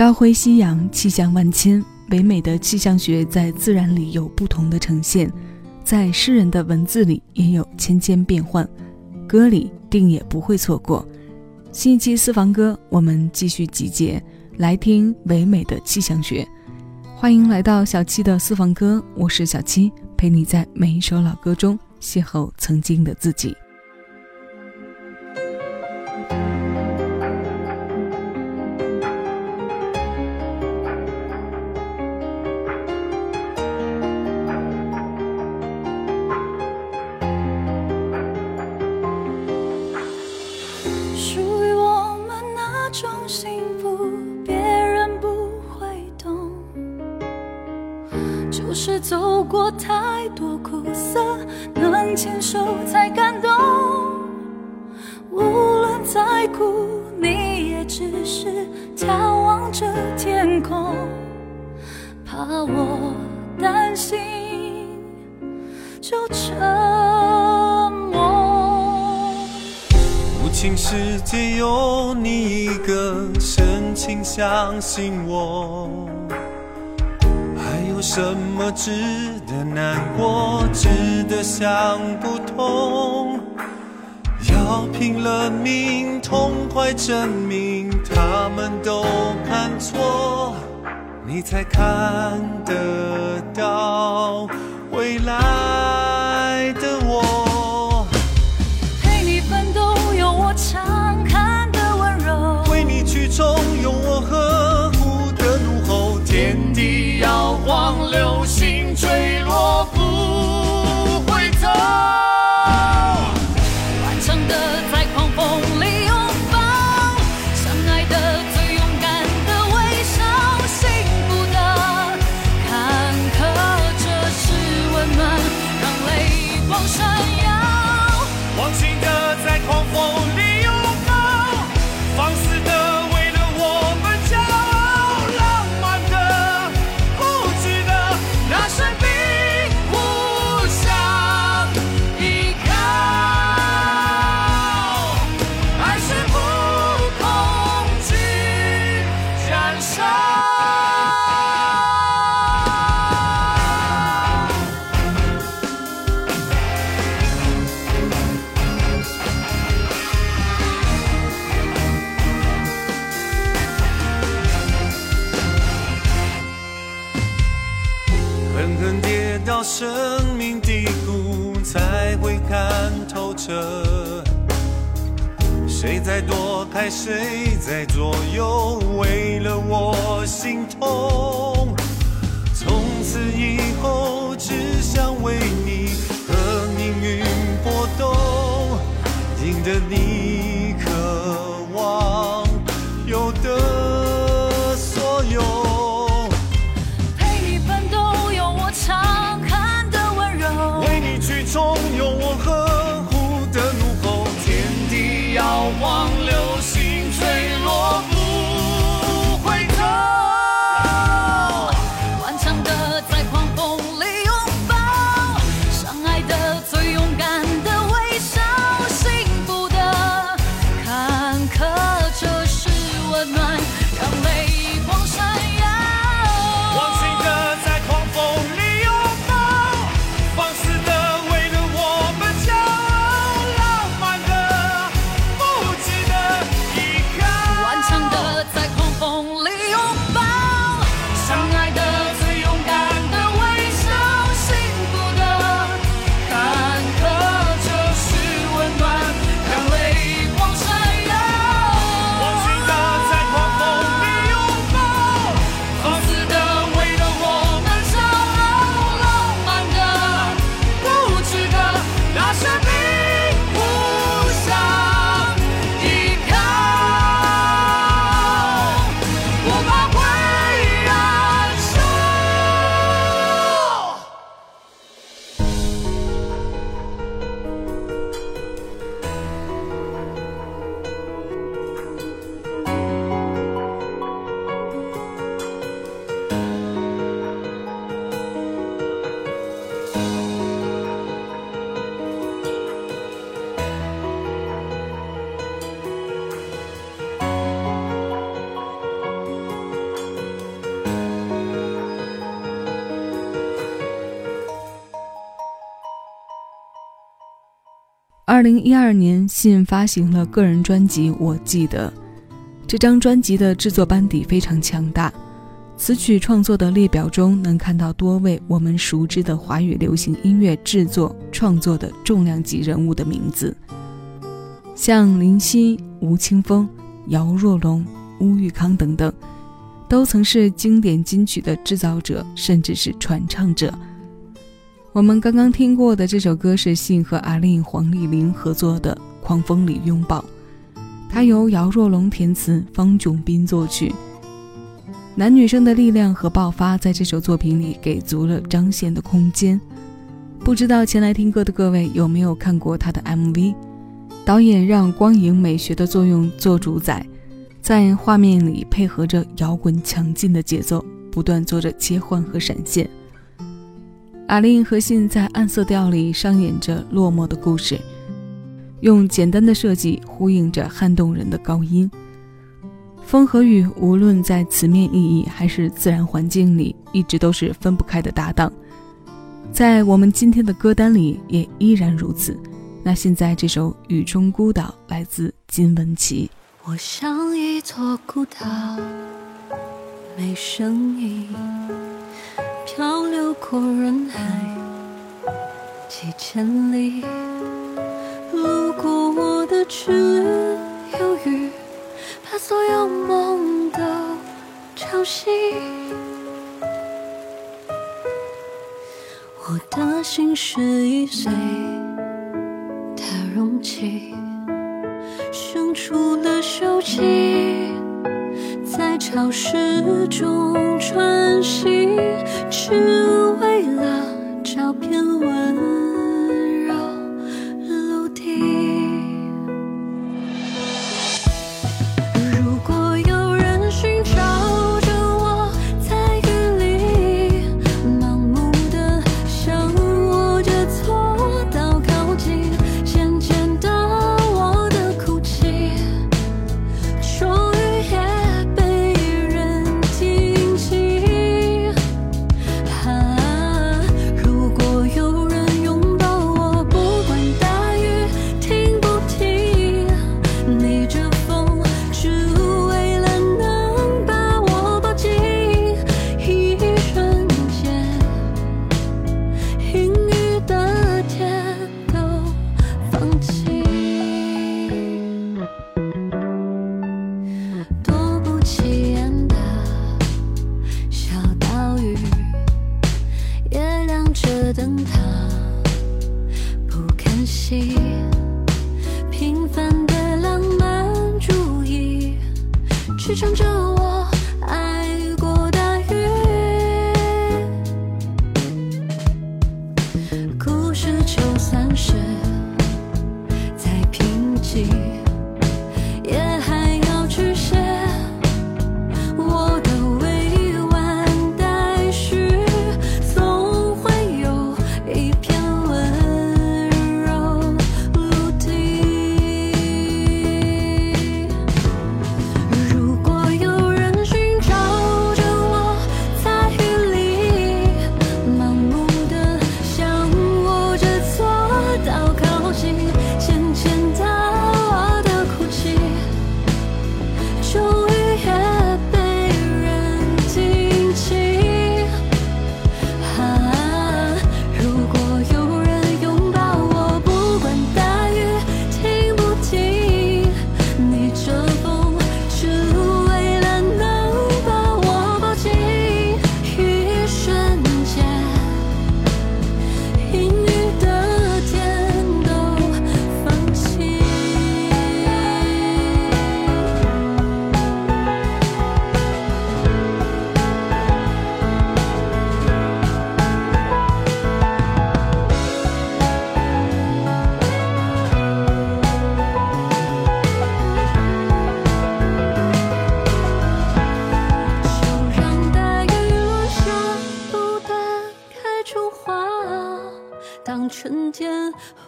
朝晖夕阳，气象万千。唯美的气象学在自然里有不同的呈现，在诗人的文字里也有千千变幻，歌里定也不会错过。新一期私房歌，我们继续集结来听唯美的气象学。欢迎来到小七的私房歌，我是小七，陪你在每一首老歌中邂逅曾经的自己。是走过太多苦涩，能牵手才感动。无论再苦，你也只是眺望着天空，怕我担心就沉默。无情世界有你一个，深情相信我。什么值得难过，值得想不通？要拼了命，痛快证明他们都看错，你才看得到未来谁在躲开，谁在左右，为了我心痛。从此以后，只想为你和命运搏斗，赢得你二零一二年，信发行了个人专辑《我记得》。这张专辑的制作班底非常强大，词曲创作的列表中能看到多位我们熟知的华语流行音乐制作创作的重量级人物的名字，像林夕、吴青峰、姚若龙、乌玉康等等，都曾是经典金曲的制造者，甚至是传唱者。我们刚刚听过的这首歌是信和阿令、黄丽玲合作的《狂风里拥抱》。它由姚若龙填词，方炯斌作曲。男女生的力量和爆发，在这首作品里给足了彰显的空间。不知道前来听歌的各位有没有看过他的 MV？导演让光影美学的作用做主宰，在画面里配合着摇滚强劲的节奏，不断做着切换和闪现。阿令和信在暗色调里上演着落寞的故事。用简单的设计呼应着撼动人的高音。风和雨，无论在词面意义还是自然环境里，一直都是分不开的搭档。在我们今天的歌单里，也依然如此。那现在这首《雨中孤岛》来自金玟岐。我像一座孤岛，没声音，漂流过人海几千里。路过我的只有雨，把所有梦都吵醒。我的心是易碎的容器，生出了锈迹，在潮湿中穿行，只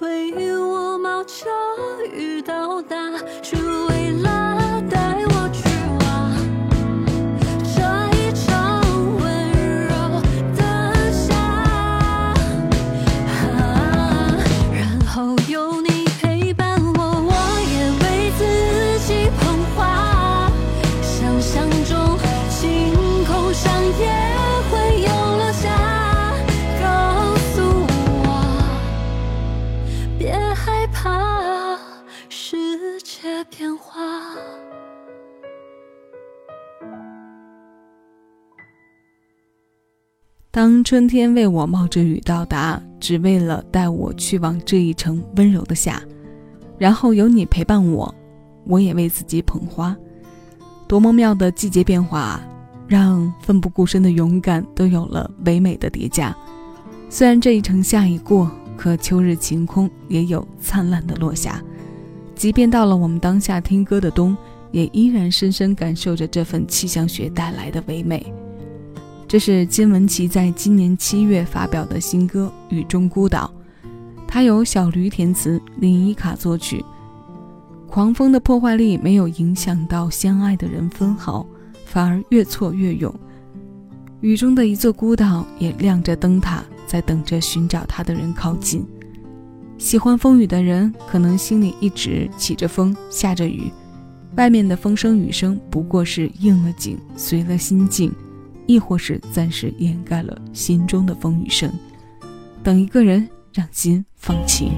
为我冒着雨到达只为当春天为我冒着雨到达，只为了带我去往这一程温柔的夏，然后有你陪伴我，我也为自己捧花。多么妙的季节变化，让奋不顾身的勇敢都有了唯美的叠加。虽然这一程夏已过，可秋日晴空也有灿烂的落霞。即便到了我们当下听歌的冬，也依然深深感受着这份气象学带来的唯美。这是金玟岐在今年七月发表的新歌《雨中孤岛》，它由小驴填词，林依卡作曲。狂风的破坏力没有影响到相爱的人分毫，反而越挫越勇。雨中的一座孤岛也亮着灯塔，在等着寻找它的人靠近。喜欢风雨的人，可能心里一直起着风，下着雨，外面的风声雨声不过是应了景，随了心境。亦或是暂时掩盖了心中的风雨声，等一个人，让心放晴。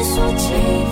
isso a ti.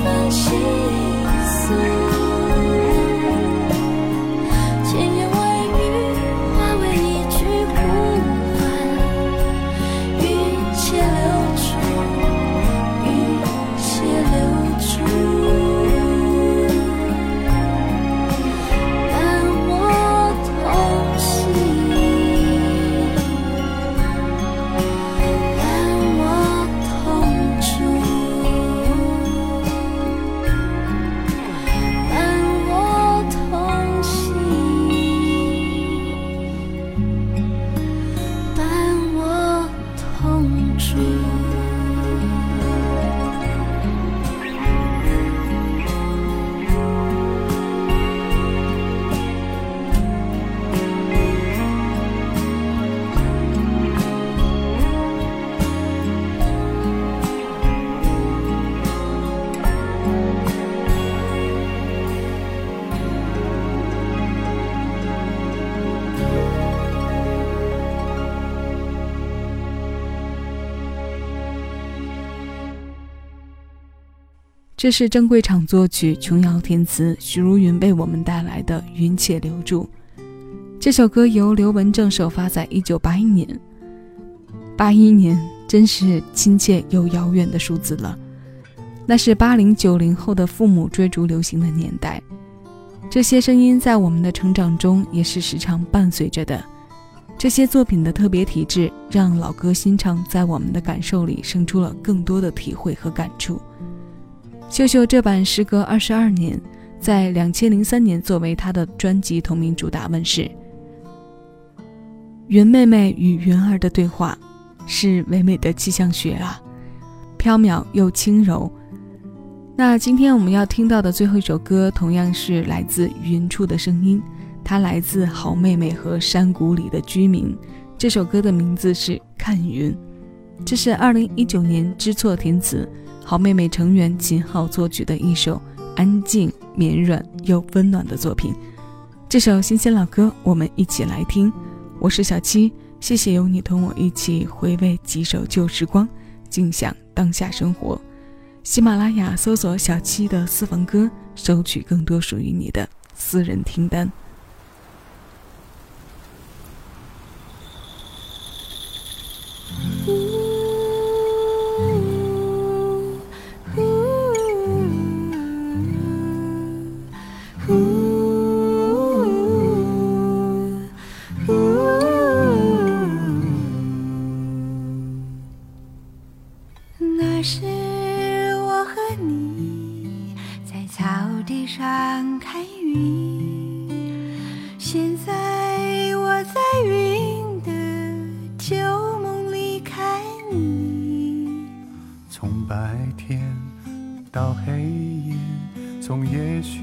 这是郑贵场作曲，琼瑶填词，许茹芸为我们带来的《云且留住》。这首歌由刘文正首发在一九八一年。八一年真是亲切又遥远的数字了，那是八零九零后的父母追逐流行的年代。这些声音在我们的成长中也是时常伴随着的。这些作品的特别体质，让老歌新唱在我们的感受里生出了更多的体会和感触。秀秀这版时隔二十二年，在两千零三年作为她的专辑同名主打问世。云妹妹与云儿的对话，是唯美的气象学啊，飘渺又轻柔。那今天我们要听到的最后一首歌，同样是来自云处的声音，它来自好妹妹和山谷里的居民。这首歌的名字是《看云》，这是二零一九年知错填词。好妹妹成员秦昊作曲的一首安静、绵软又温暖的作品。这首新鲜老歌，我们一起来听。我是小七，谢谢有你同我一起回味几首旧时光，静享当下生活。喜马拉雅搜索小七的私房歌，收取更多属于你的私人听单。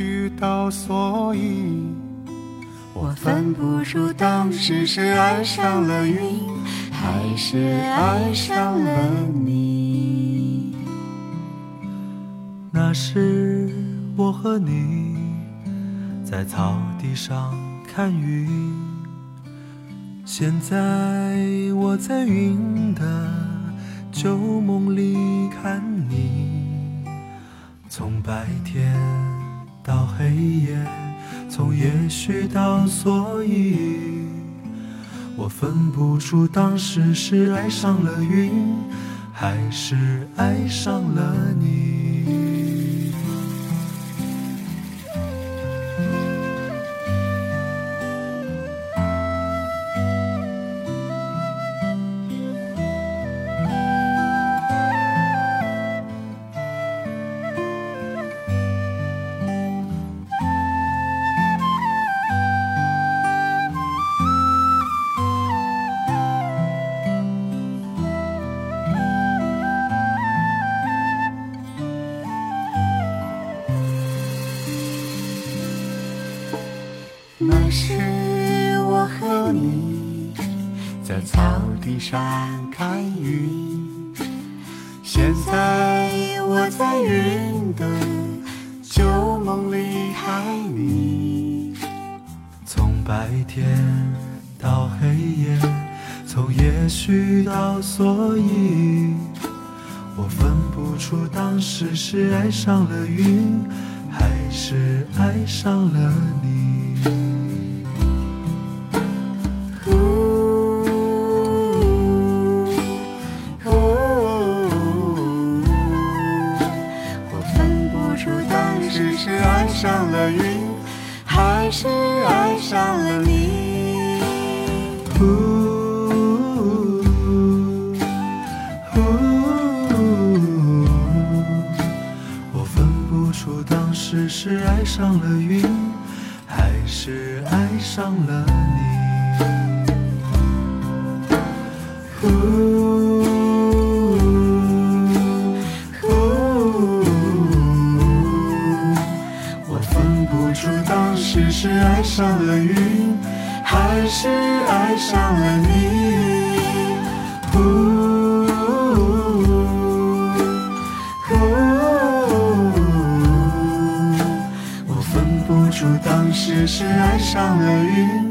遇到所以，我分不出当时是爱上了云，还是爱上了你。那时我和你在草地上看云，现在我在云的旧梦里看你，从白天。到黑夜，从也许到所以，我分不出当时是爱上了云，还是爱上了你。你在草地上看云，现在我在云的旧梦里爱你。从白天到黑夜，从也许到所以，我分不出当时是爱上了云，还是爱上了你。只是爱上了云，还是爱上了你。我分不出当时是爱上了云，还是爱上了你。是爱上了云，还是爱上了你？呜呜，我分不出当时是爱上了云。